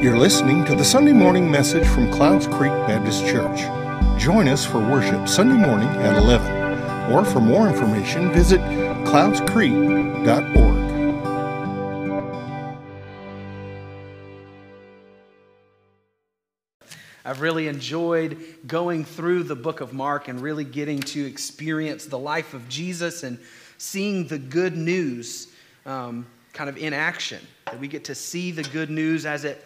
You're listening to the Sunday morning message from Clouds Creek Baptist Church. Join us for worship Sunday morning at 11. Or for more information, visit cloudscreek.org. I've really enjoyed going through the book of Mark and really getting to experience the life of Jesus and seeing the good news um, kind of in action. That we get to see the good news as it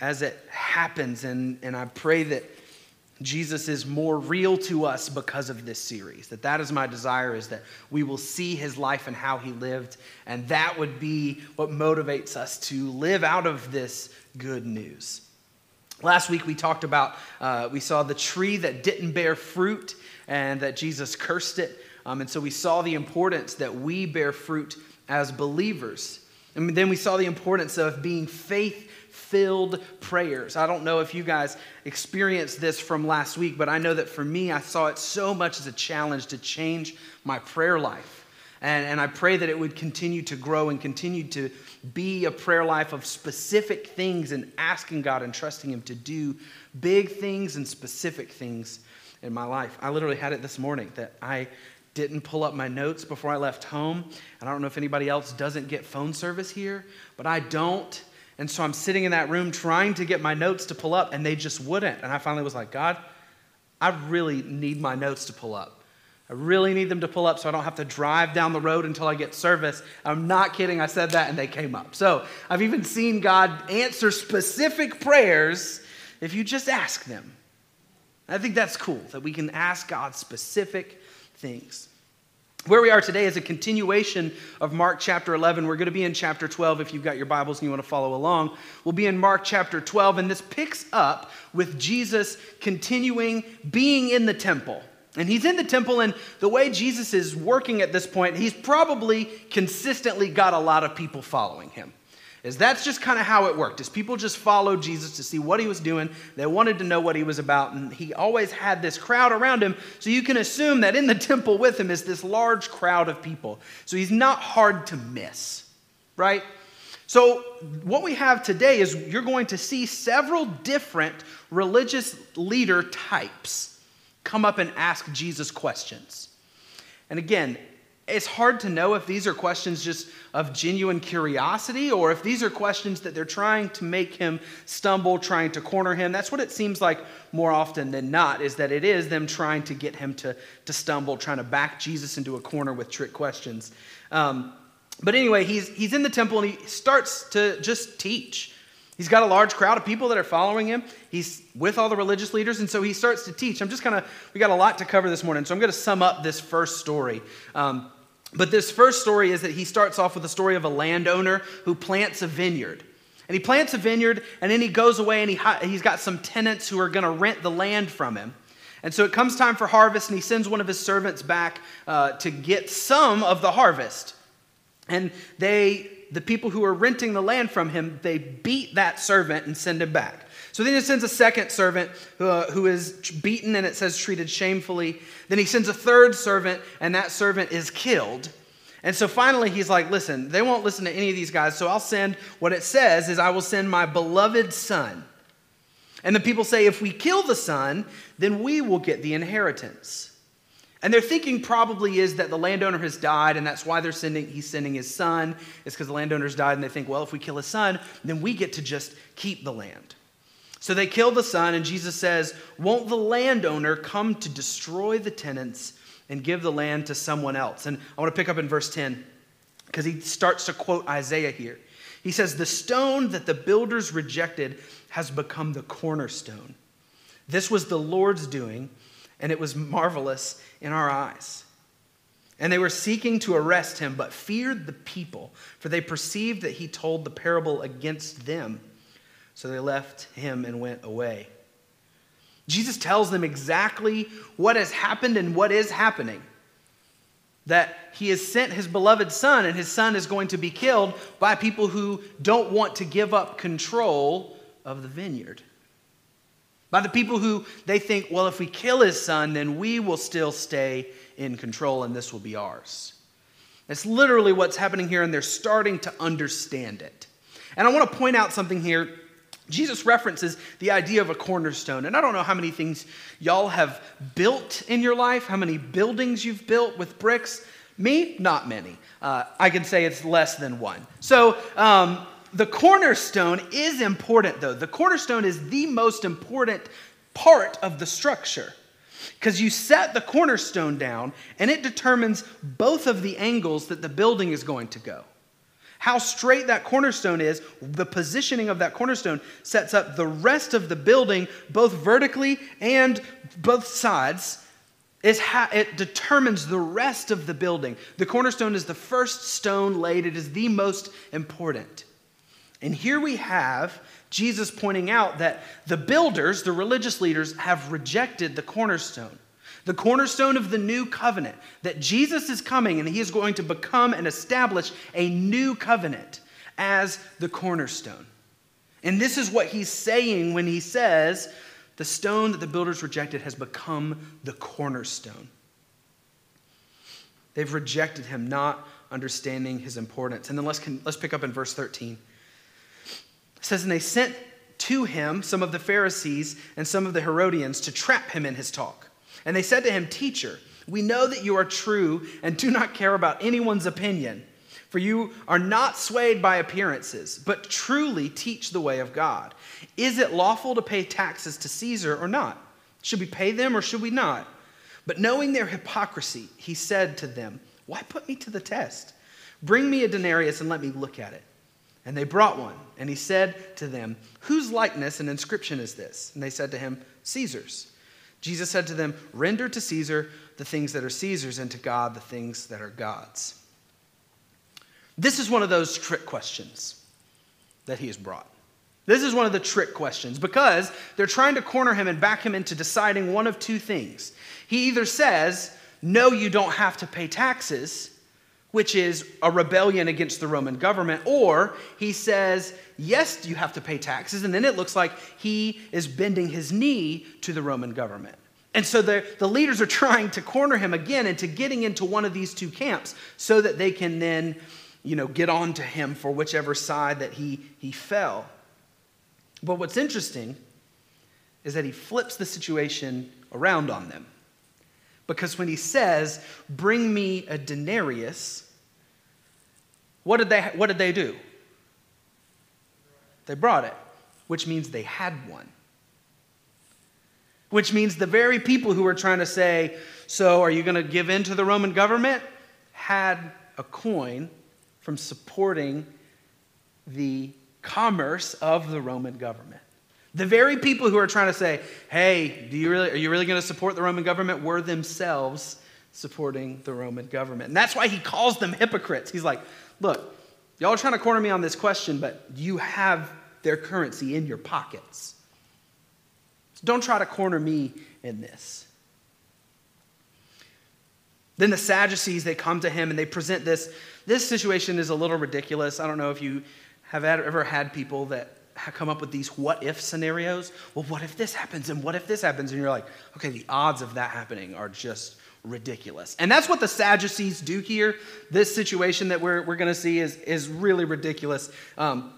as it happens. And, and I pray that Jesus is more real to us because of this series. That that is my desire is that we will see his life and how he lived and that would be what motivates us to live out of this good news. Last week we talked about uh, we saw the tree that didn't bear fruit and that Jesus cursed it. Um, and so we saw the importance that we bear fruit as believers. And then we saw the importance of being faith filled prayers. I don't know if you guys experienced this from last week, but I know that for me, I saw it so much as a challenge to change my prayer life. And, and I pray that it would continue to grow and continue to be a prayer life of specific things and asking God and trusting Him to do big things and specific things in my life. I literally had it this morning that I didn't pull up my notes before I left home. And I don't know if anybody else doesn't get phone service here, but I don't. And so I'm sitting in that room trying to get my notes to pull up, and they just wouldn't. And I finally was like, God, I really need my notes to pull up. I really need them to pull up so I don't have to drive down the road until I get service. I'm not kidding. I said that and they came up. So I've even seen God answer specific prayers if you just ask them. I think that's cool that we can ask God specific things. Where we are today is a continuation of Mark chapter 11. We're going to be in chapter 12 if you've got your Bibles and you want to follow along. We'll be in Mark chapter 12, and this picks up with Jesus continuing being in the temple. And he's in the temple, and the way Jesus is working at this point, he's probably consistently got a lot of people following him is that's just kind of how it worked is people just followed jesus to see what he was doing. They wanted to know what he was about and he always had this crowd around him. So you can assume that in the temple with him is this large crowd of people. So he's not hard to miss right? So what we have today is you're going to see several different religious leader types come up and ask jesus questions. And again it's hard to know if these are questions just of genuine curiosity or if these are questions that they're trying to make him stumble, trying to corner him. That's what it seems like more often than not, is that it is them trying to get him to, to stumble, trying to back Jesus into a corner with trick questions. Um, but anyway, he's, he's in the temple and he starts to just teach. He's got a large crowd of people that are following him. He's with all the religious leaders, and so he starts to teach. I'm just kind of, we got a lot to cover this morning, so I'm going to sum up this first story. Um, but this first story is that he starts off with the story of a landowner who plants a vineyard. And he plants a vineyard, and then he goes away and he, he's got some tenants who are going to rent the land from him. And so it comes time for harvest, and he sends one of his servants back uh, to get some of the harvest. And they, the people who are renting the land from him, they beat that servant and send him back. So then he sends a second servant uh, who is beaten and it says treated shamefully. Then he sends a third servant and that servant is killed. And so finally he's like, listen, they won't listen to any of these guys, so I'll send what it says is I will send my beloved son. And the people say, if we kill the son, then we will get the inheritance. And their thinking probably is that the landowner has died, and that's why they're sending, he's sending his son. It's because the landowner's died, and they think, well, if we kill his son, then we get to just keep the land. So they kill the son, and Jesus says, Won't the landowner come to destroy the tenants and give the land to someone else? And I want to pick up in verse 10 because he starts to quote Isaiah here. He says, The stone that the builders rejected has become the cornerstone. This was the Lord's doing, and it was marvelous in our eyes. And they were seeking to arrest him, but feared the people, for they perceived that he told the parable against them. So they left him and went away. Jesus tells them exactly what has happened and what is happening. That he has sent his beloved son, and his son is going to be killed by people who don't want to give up control of the vineyard. By the people who they think, well, if we kill his son, then we will still stay in control and this will be ours. That's literally what's happening here, and they're starting to understand it. And I want to point out something here Jesus references the idea of a cornerstone. And I don't know how many things y'all have built in your life, how many buildings you've built with bricks. Me, not many. Uh, I can say it's less than one. So, um, the cornerstone is important, though. The cornerstone is the most important part of the structure because you set the cornerstone down and it determines both of the angles that the building is going to go. How straight that cornerstone is, the positioning of that cornerstone sets up the rest of the building, both vertically and both sides. How it determines the rest of the building. The cornerstone is the first stone laid, it is the most important. And here we have Jesus pointing out that the builders, the religious leaders, have rejected the cornerstone. The cornerstone of the new covenant, that Jesus is coming and he is going to become and establish a new covenant as the cornerstone. And this is what he's saying when he says, the stone that the builders rejected has become the cornerstone. They've rejected him, not understanding his importance. And then let's, let's pick up in verse 13. It says, And they sent to him some of the Pharisees and some of the Herodians to trap him in his talk. And they said to him, Teacher, we know that you are true and do not care about anyone's opinion, for you are not swayed by appearances, but truly teach the way of God. Is it lawful to pay taxes to Caesar or not? Should we pay them or should we not? But knowing their hypocrisy, he said to them, Why put me to the test? Bring me a denarius and let me look at it. And they brought one. And he said to them, Whose likeness and inscription is this? And they said to him, Caesar's. Jesus said to them, Render to Caesar the things that are Caesar's, and to God the things that are God's. This is one of those trick questions that he has brought. This is one of the trick questions because they're trying to corner him and back him into deciding one of two things. He either says, No, you don't have to pay taxes, which is a rebellion against the Roman government, or he says, yes, you have to pay taxes, and then it looks like he is bending his knee to the Roman government. And so the, the leaders are trying to corner him again into getting into one of these two camps so that they can then, you know, get on to him for whichever side that he, he fell. But what's interesting is that he flips the situation around on them. Because when he says, Bring me a denarius, what did they, what did they do? They brought it, which means they had one. Which means the very people who were trying to say, So are you going to give in to the Roman government? had a coin from supporting the commerce of the Roman government. The very people who are trying to say, hey, do you really, are you really going to support the Roman government? were themselves supporting the Roman government. And that's why he calls them hypocrites. He's like, Look, y'all are trying to corner me on this question, but you have their currency in your pockets. So don't try to corner me in this. Then the Sadducees, they come to him and they present this. This situation is a little ridiculous. I don't know if you have ever had people that come up with these what if scenarios. Well, what if this happens and what if this happens? And you're like, okay, the odds of that happening are just ridiculous. And that's what the Sadducees do here. This situation that we're, we're going to see is, is really ridiculous. Um,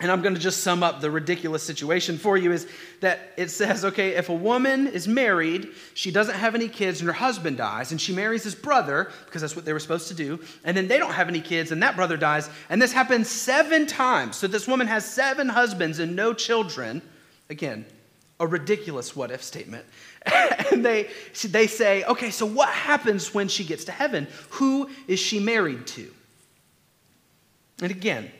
and I'm going to just sum up the ridiculous situation for you is that it says, okay, if a woman is married, she doesn't have any kids, and her husband dies, and she marries his brother, because that's what they were supposed to do, and then they don't have any kids, and that brother dies, and this happens seven times. So this woman has seven husbands and no children. Again, a ridiculous what if statement. and they, they say, okay, so what happens when she gets to heaven? Who is she married to? And again,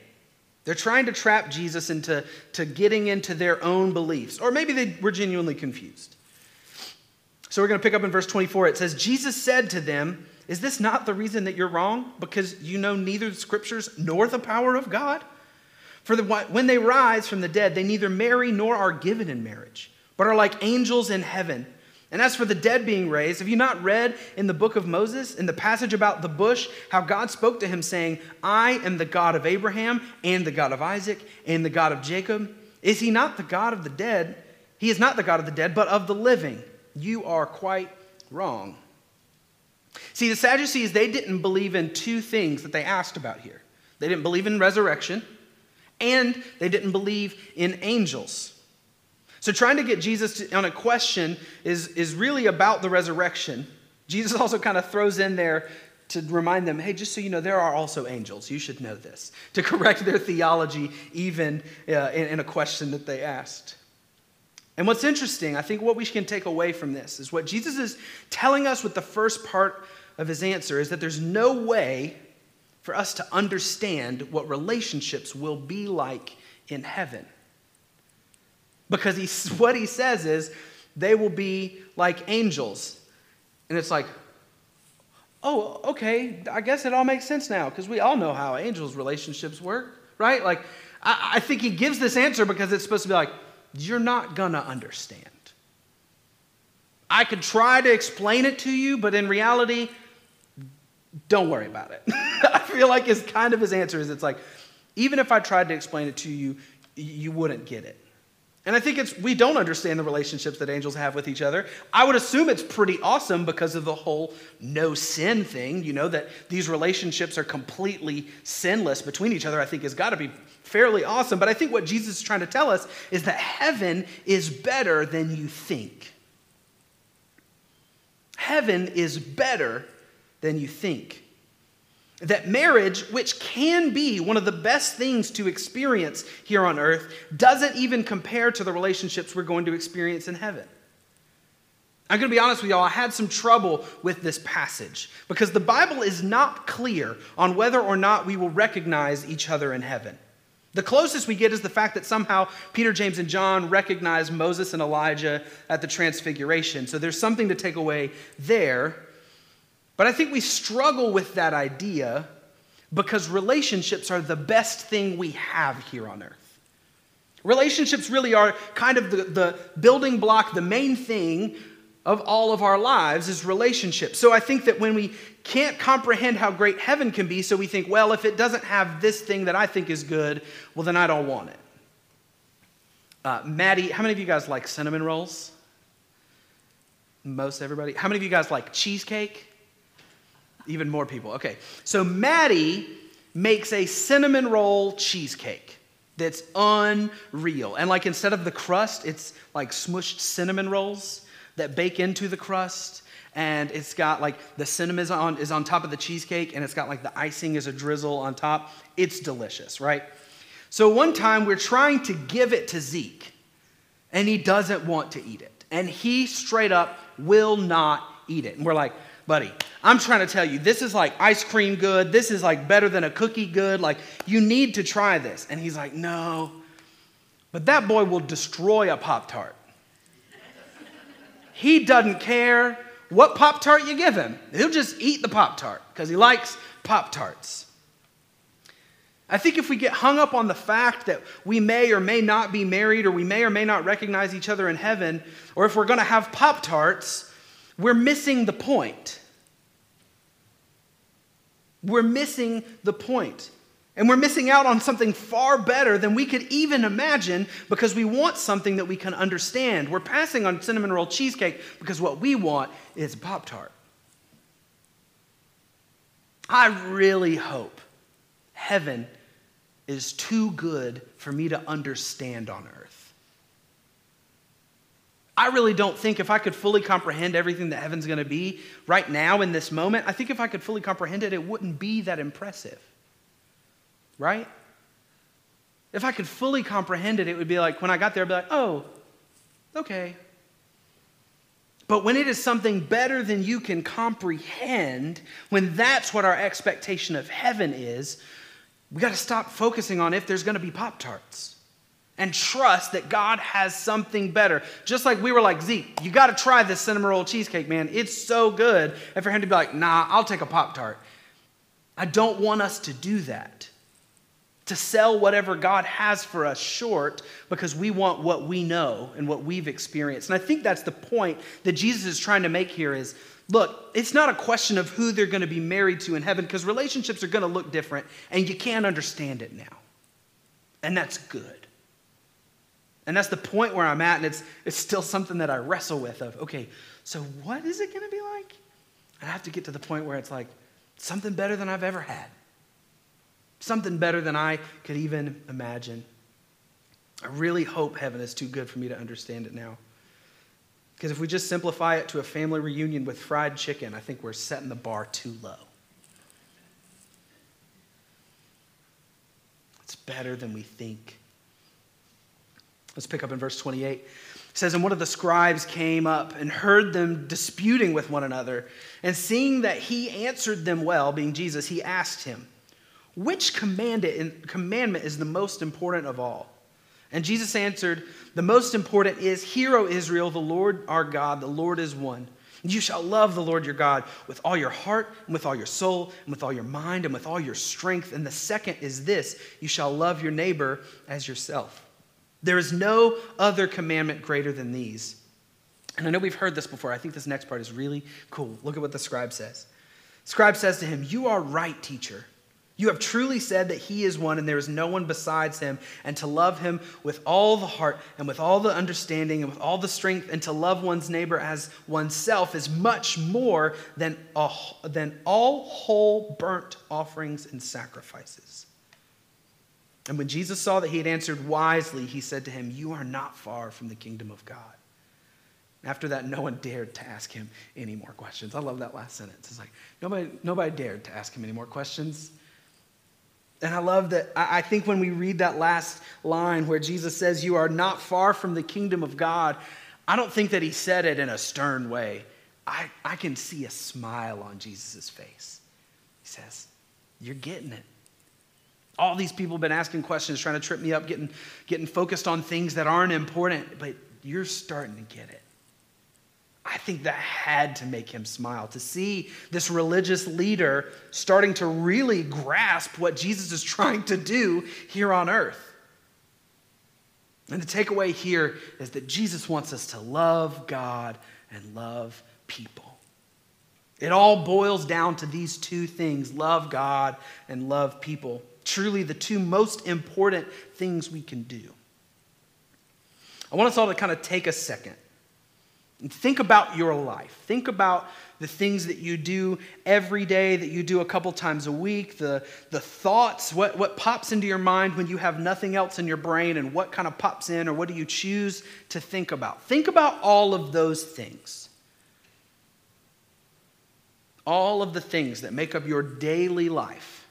they're trying to trap Jesus into to getting into their own beliefs, or maybe they were genuinely confused. So we're going to pick up in verse 24. It says, Jesus said to them, Is this not the reason that you're wrong? Because you know neither the scriptures nor the power of God? For the, when they rise from the dead, they neither marry nor are given in marriage, but are like angels in heaven. And as for the dead being raised, have you not read in the book of Moses, in the passage about the bush, how God spoke to him, saying, I am the God of Abraham, and the God of Isaac, and the God of Jacob? Is he not the God of the dead? He is not the God of the dead, but of the living. You are quite wrong. See, the Sadducees, they didn't believe in two things that they asked about here. They didn't believe in resurrection, And they didn't believe in angels. So, trying to get Jesus to, on a question is, is really about the resurrection. Jesus also kind of throws in there to remind them hey, just so you know, there are also angels. You should know this. To correct their theology, even uh, in, in a question that they asked. And what's interesting, I think what we can take away from this is what Jesus is telling us with the first part of his answer is that there's no way for us to understand what relationships will be like in heaven. Because he, what he says is they will be like angels. And it's like, oh, okay, I guess it all makes sense now because we all know how angels' relationships work, right? Like, I, I think he gives this answer because it's supposed to be like, you're not gonna understand. I could try to explain it to you, but in reality, don't worry about it. I feel like it's kind of his answer is it's like, even if I tried to explain it to you, you wouldn't get it. And I think it's we don't understand the relationships that angels have with each other. I would assume it's pretty awesome because of the whole no sin thing, you know, that these relationships are completely sinless between each other. I think has got to be fairly awesome. But I think what Jesus is trying to tell us is that heaven is better than you think. Heaven is better than you think. That marriage, which can be one of the best things to experience here on earth, doesn't even compare to the relationships we're going to experience in heaven. I'm going to be honest with y'all, I had some trouble with this passage because the Bible is not clear on whether or not we will recognize each other in heaven. The closest we get is the fact that somehow Peter, James, and John recognize Moses and Elijah at the Transfiguration. So there's something to take away there. But I think we struggle with that idea because relationships are the best thing we have here on earth. Relationships really are kind of the, the building block, the main thing of all of our lives is relationships. So I think that when we can't comprehend how great heaven can be, so we think, well, if it doesn't have this thing that I think is good, well, then I don't want it. Uh, Maddie, how many of you guys like cinnamon rolls? Most everybody. How many of you guys like cheesecake? Even more people. Okay. So Maddie makes a cinnamon roll cheesecake that's unreal. And like instead of the crust, it's like smushed cinnamon rolls that bake into the crust. And it's got like the cinnamon is on, is on top of the cheesecake, and it's got like the icing as a drizzle on top. It's delicious, right? So one time we're trying to give it to Zeke, and he doesn't want to eat it. And he straight up will not eat it. And we're like, buddy, I'm trying to tell you, this is like ice cream good. This is like better than a cookie good. Like, you need to try this. And he's like, no. But that boy will destroy a Pop Tart. he doesn't care what Pop Tart you give him, he'll just eat the Pop Tart because he likes Pop Tarts. I think if we get hung up on the fact that we may or may not be married or we may or may not recognize each other in heaven, or if we're going to have Pop Tarts, we're missing the point. We're missing the point. And we're missing out on something far better than we could even imagine because we want something that we can understand. We're passing on cinnamon roll cheesecake because what we want is Pop Tart. I really hope heaven is too good for me to understand on earth. I really don't think if I could fully comprehend everything that heaven's going to be right now in this moment, I think if I could fully comprehend it, it wouldn't be that impressive. Right? If I could fully comprehend it, it would be like when I got there, I'd be like, oh, okay. But when it is something better than you can comprehend, when that's what our expectation of heaven is, we got to stop focusing on if there's going to be Pop Tarts and trust that God has something better. Just like we were like, Zeke, you got to try this cinnamon roll cheesecake, man. It's so good. And for him to be like, nah, I'll take a Pop Tart. I don't want us to do that. To sell whatever God has for us short because we want what we know and what we've experienced. And I think that's the point that Jesus is trying to make here is look, it's not a question of who they're going to be married to in heaven because relationships are going to look different and you can't understand it now. And that's good. And that's the point where I'm at, and it's, it's still something that I wrestle with of, okay, so what is it going to be like? And I have to get to the point where it's like something better than I've ever had. something better than I could even imagine. I really hope heaven is too good for me to understand it now. Because if we just simplify it to a family reunion with fried chicken, I think we're setting the bar too low. It's better than we think. Let's pick up in verse 28. It says, And one of the scribes came up and heard them disputing with one another. And seeing that he answered them well, being Jesus, he asked him, Which commandment is the most important of all? And Jesus answered, The most important is, Hear, O Israel, the Lord our God, the Lord is one. You shall love the Lord your God with all your heart, and with all your soul, and with all your mind, and with all your strength. And the second is this you shall love your neighbor as yourself. There is no other commandment greater than these. And I know we've heard this before. I think this next part is really cool. Look at what the scribe says. Scribe says to him, You are right, teacher. You have truly said that he is one and there is no one besides him, and to love him with all the heart and with all the understanding and with all the strength, and to love one's neighbor as oneself is much more than, a, than all whole burnt offerings and sacrifices. And when Jesus saw that he had answered wisely, he said to him, You are not far from the kingdom of God. After that, no one dared to ask him any more questions. I love that last sentence. It's like, nobody, nobody dared to ask him any more questions. And I love that. I think when we read that last line where Jesus says, You are not far from the kingdom of God, I don't think that he said it in a stern way. I, I can see a smile on Jesus' face. He says, You're getting it. All these people have been asking questions, trying to trip me up, getting, getting focused on things that aren't important, but you're starting to get it. I think that had to make him smile to see this religious leader starting to really grasp what Jesus is trying to do here on earth. And the takeaway here is that Jesus wants us to love God and love people. It all boils down to these two things love God and love people. Truly, the two most important things we can do. I want us all to kind of take a second and think about your life. Think about the things that you do every day, that you do a couple times a week, the, the thoughts, what, what pops into your mind when you have nothing else in your brain, and what kind of pops in, or what do you choose to think about. Think about all of those things. All of the things that make up your daily life.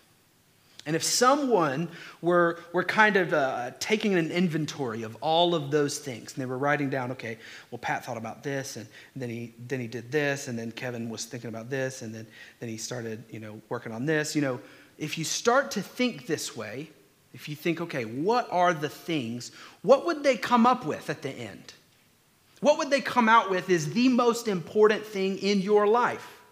And if someone were, were kind of uh, taking an inventory of all of those things, and they were writing down, okay, well, Pat thought about this, and, then, he, then he did this, and then Kevin was thinking about this, and then, then he started, you know, working on this. You know, if you start to think this way, if you think, okay, what are the things, what would they come up with at the end? What would they come out with is the most important thing in your life?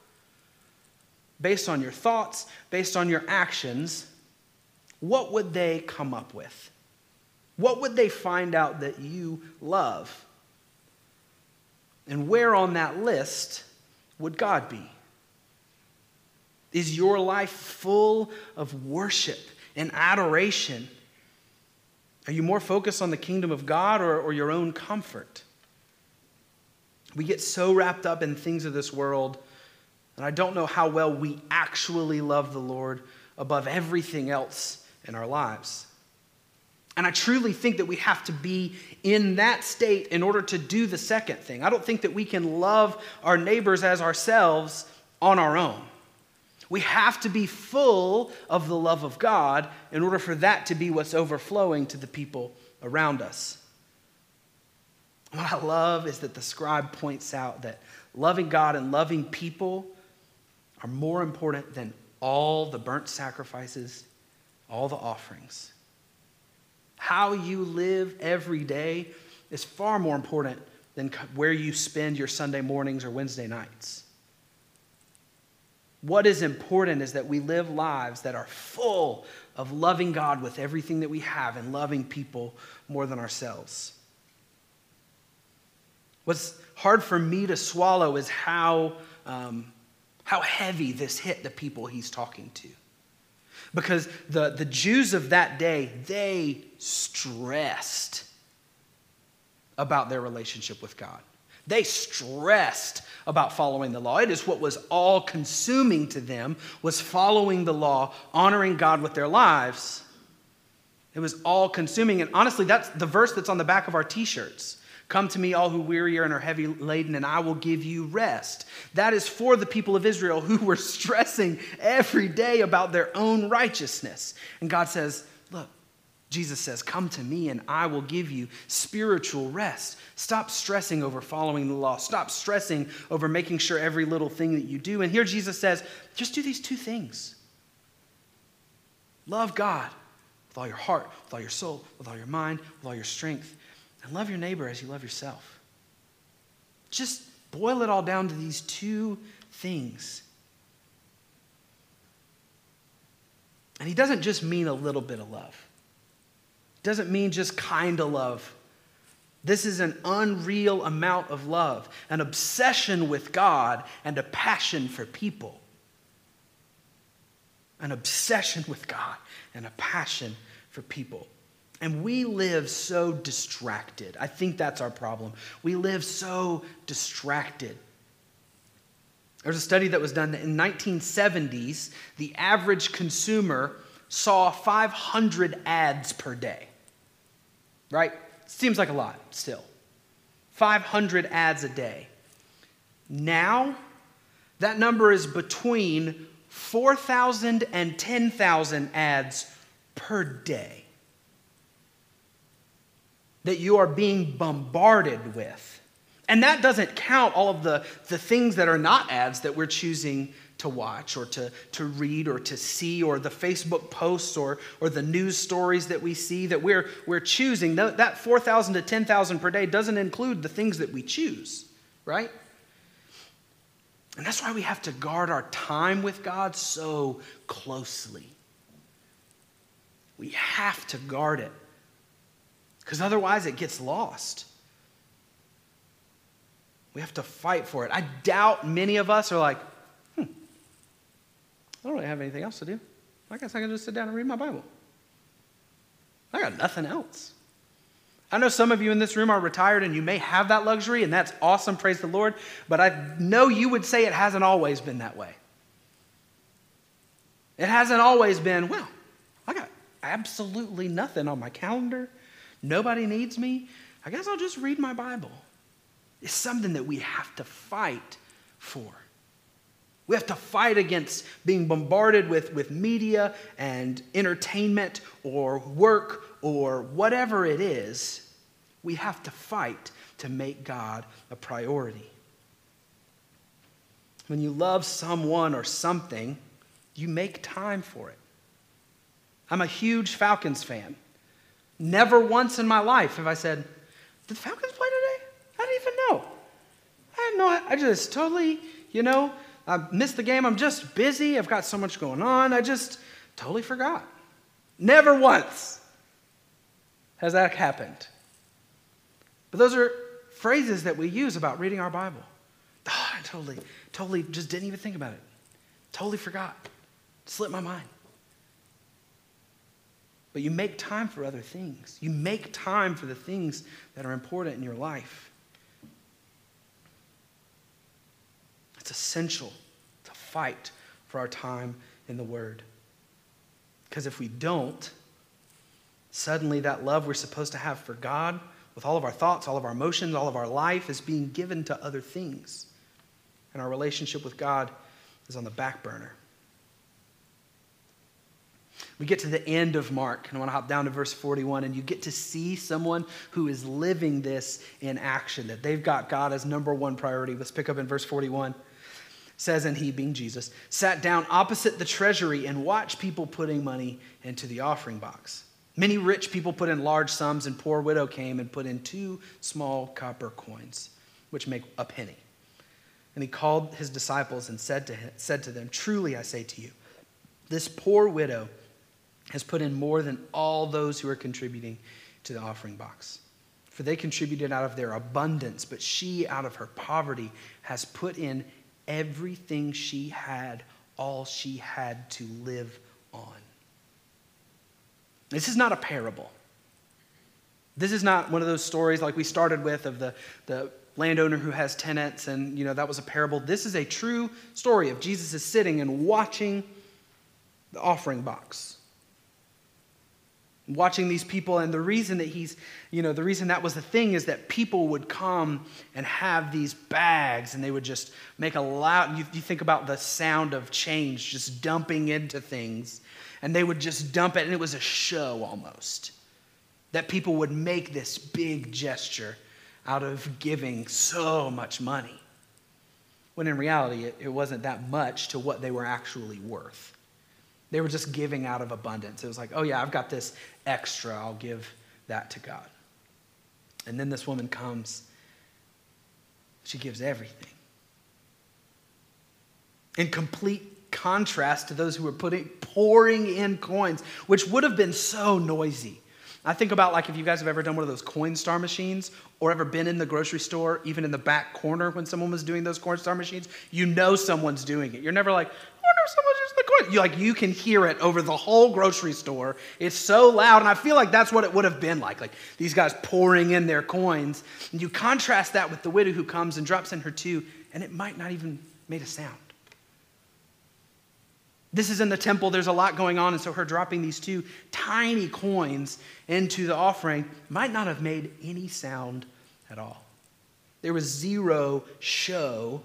Based on your thoughts, based on your actions, what would they come up with? What would they find out that you love? And where on that list would God be? Is your life full of worship and adoration? Are you more focused on the kingdom of God or, or your own comfort? We get so wrapped up in things of this world, and I don't know how well we actually love the Lord above everything else in our lives. And I truly think that we have to be in that state in order to do the second thing. I don't think that we can love our neighbors as ourselves on our own. We have to be full of the love of God in order for that to be what's overflowing to the people around us. What I love is that the scribe points out that loving God and loving people are more important than all the burnt sacrifices all the offerings. How you live every day is far more important than where you spend your Sunday mornings or Wednesday nights. What is important is that we live lives that are full of loving God with everything that we have and loving people more than ourselves. What's hard for me to swallow is how, um, how heavy this hit the people he's talking to. Because the, the Jews of that day, they stressed about their relationship with God. They stressed about following the law. It is what was all consuming to them was following the law, honoring God with their lives. It was all consuming. And honestly, that's the verse that's on the back of our t shirts. Come to me, all who weary and are heavy laden, and I will give you rest. That is for the people of Israel who were stressing every day about their own righteousness. And God says, Look, Jesus says, Come to me and I will give you spiritual rest. Stop stressing over following the law. Stop stressing over making sure every little thing that you do. And here Jesus says, Just do these two things love God with all your heart, with all your soul, with all your mind, with all your strength, and love your neighbor as you love yourself. Just boil it all down to these two things. And he doesn't just mean a little bit of love doesn't mean just kind of love. This is an unreal amount of love, an obsession with God, and a passion for people. An obsession with God and a passion for people. And we live so distracted. I think that's our problem. We live so distracted. There's a study that was done in 1970s. The average consumer saw 500 ads per day right? Seems like a lot still. 500 ads a day. Now, that number is between 4,000 and 10,000 ads per day that you are being bombarded with. And that doesn't count all of the, the things that are not ads that we're choosing to watch or to, to read or to see or the Facebook posts or, or the news stories that we see that we're, we're choosing. That 4,000 to 10,000 per day doesn't include the things that we choose, right? And that's why we have to guard our time with God so closely. We have to guard it because otherwise it gets lost. We have to fight for it. I doubt many of us are like, hmm, I don't really have anything else to do. I guess I can just sit down and read my Bible. I got nothing else. I know some of you in this room are retired and you may have that luxury, and that's awesome, praise the Lord, but I know you would say it hasn't always been that way. It hasn't always been, well, I got absolutely nothing on my calendar. Nobody needs me. I guess I'll just read my Bible. It's something that we have to fight for. We have to fight against being bombarded with, with media and entertainment or work or whatever it is. We have to fight to make God a priority. When you love someone or something, you make time for it. I'm a huge Falcons fan. Never once in my life have I said, Did the Falcons play today? I didn't even know. I had no, I just totally, you know, I missed the game. I'm just busy. I've got so much going on. I just totally forgot. Never once has that happened. But those are phrases that we use about reading our Bible. Oh, I totally, totally just didn't even think about it. Totally forgot. Slipped my mind. But you make time for other things. You make time for the things that are important in your life. It's essential to fight for our time in the Word. Because if we don't, suddenly that love we're supposed to have for God, with all of our thoughts, all of our emotions, all of our life, is being given to other things. And our relationship with God is on the back burner. We get to the end of Mark, and I want to hop down to verse 41, and you get to see someone who is living this in action, that they've got God as number one priority. Let's pick up in verse 41 says, and he, being Jesus, sat down opposite the treasury and watched people putting money into the offering box. Many rich people put in large sums, and poor widow came and put in two small copper coins, which make a penny. And he called his disciples and said to, him, said to them, Truly I say to you, this poor widow has put in more than all those who are contributing to the offering box. For they contributed out of their abundance, but she, out of her poverty, has put in everything she had, all she had to live on. This is not a parable. This is not one of those stories like we started with of the, the landowner who has tenants, and you know that was a parable. This is a true story of Jesus is sitting and watching the offering box. Watching these people, and the reason that he's, you know, the reason that was the thing is that people would come and have these bags and they would just make a loud, you, you think about the sound of change just dumping into things, and they would just dump it, and it was a show almost. That people would make this big gesture out of giving so much money. When in reality, it, it wasn't that much to what they were actually worth. They were just giving out of abundance. It was like, oh, yeah, I've got this extra. I'll give that to God. And then this woman comes. She gives everything. In complete contrast to those who were putting, pouring in coins, which would have been so noisy. I think about like if you guys have ever done one of those Coinstar machines or ever been in the grocery store, even in the back corner when someone was doing those Coinstar machines, you know someone's doing it. You're never like, You like you can hear it over the whole grocery store. It's so loud, and I feel like that's what it would have been like. Like these guys pouring in their coins. And you contrast that with the widow who comes and drops in her two, and it might not even made a sound. This is in the temple, there's a lot going on, and so her dropping these two tiny coins into the offering might not have made any sound at all. There was zero show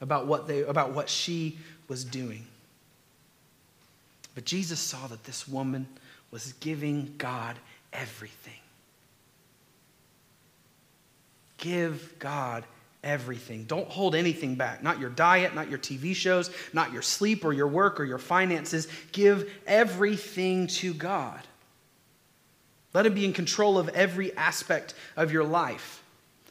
about what, they, about what she was doing. But Jesus saw that this woman was giving God everything. Give God everything. Don't hold anything back. Not your diet, not your TV shows, not your sleep or your work or your finances. Give everything to God. Let Him be in control of every aspect of your life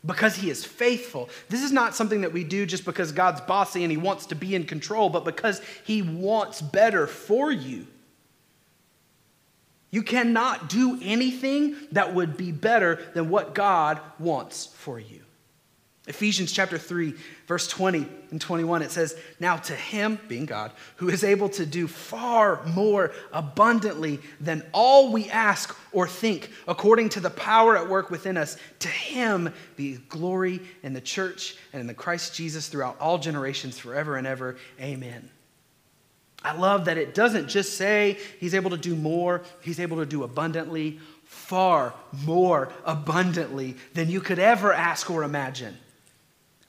because He is faithful. This is not something that we do just because God's bossy and He wants to be in control, but because He wants better for you. You cannot do anything that would be better than what God wants for you. Ephesians chapter 3, verse 20 and 21, it says, Now to him, being God, who is able to do far more abundantly than all we ask or think, according to the power at work within us, to him be glory in the church and in the Christ Jesus throughout all generations, forever and ever. Amen. I love that it doesn't just say he's able to do more, he's able to do abundantly, far more abundantly than you could ever ask or imagine.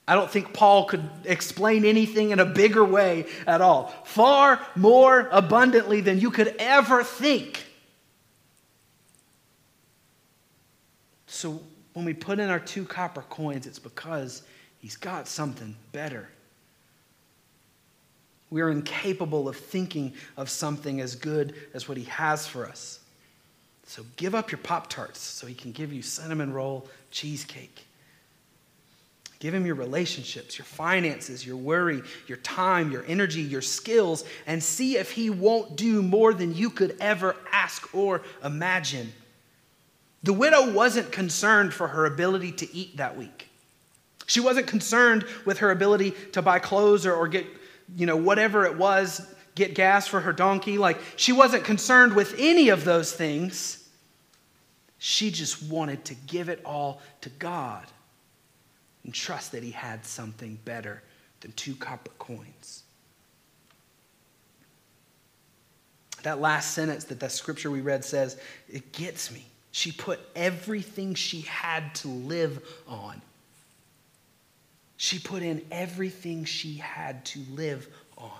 I don't think Paul could explain anything in a bigger way at all. Far more abundantly than you could ever think. So when we put in our two copper coins, it's because he's got something better. We are incapable of thinking of something as good as what he has for us. So give up your Pop Tarts so he can give you cinnamon roll cheesecake. Give him your relationships, your finances, your worry, your time, your energy, your skills, and see if he won't do more than you could ever ask or imagine. The widow wasn't concerned for her ability to eat that week. She wasn't concerned with her ability to buy clothes or, or get, you know, whatever it was, get gas for her donkey. Like, she wasn't concerned with any of those things. She just wanted to give it all to God and trust that he had something better than two copper coins. That last sentence that the scripture we read says, it gets me. She put everything she had to live on. She put in everything she had to live on.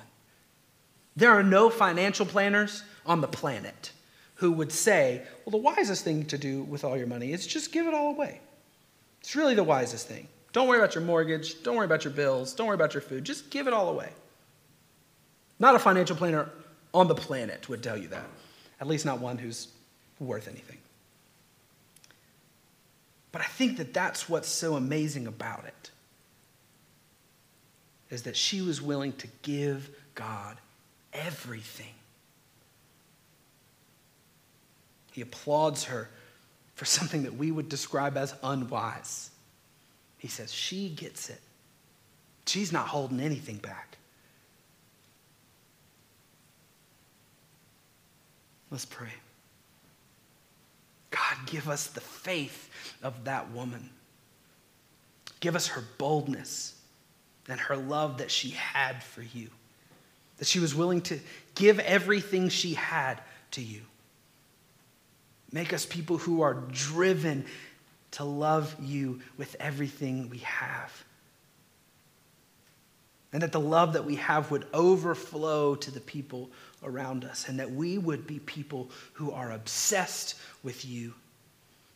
There are no financial planners on the planet who would say, well, the wisest thing to do with all your money is just give it all away. It's really the wisest thing. Don't worry about your mortgage. Don't worry about your bills. Don't worry about your food. Just give it all away. Not a financial planner on the planet would tell you that. At least not one who's worth anything. But I think that that's what's so amazing about it. Is that she was willing to give God everything. He applauds her for something that we would describe as unwise. He says, She gets it. She's not holding anything back. Let's pray. God, give us the faith of that woman. Give us her boldness and her love that she had for you, that she was willing to give everything she had to you. Make us people who are driven to love you with everything we have. And that the love that we have would overflow to the people around us, and that we would be people who are obsessed with you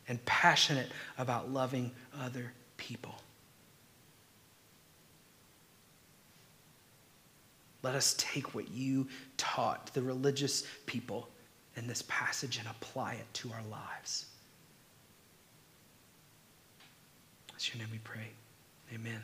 and passionate about loving other people. Let us take what you taught the religious people in this passage and apply it to our lives. That's your name we pray. Amen.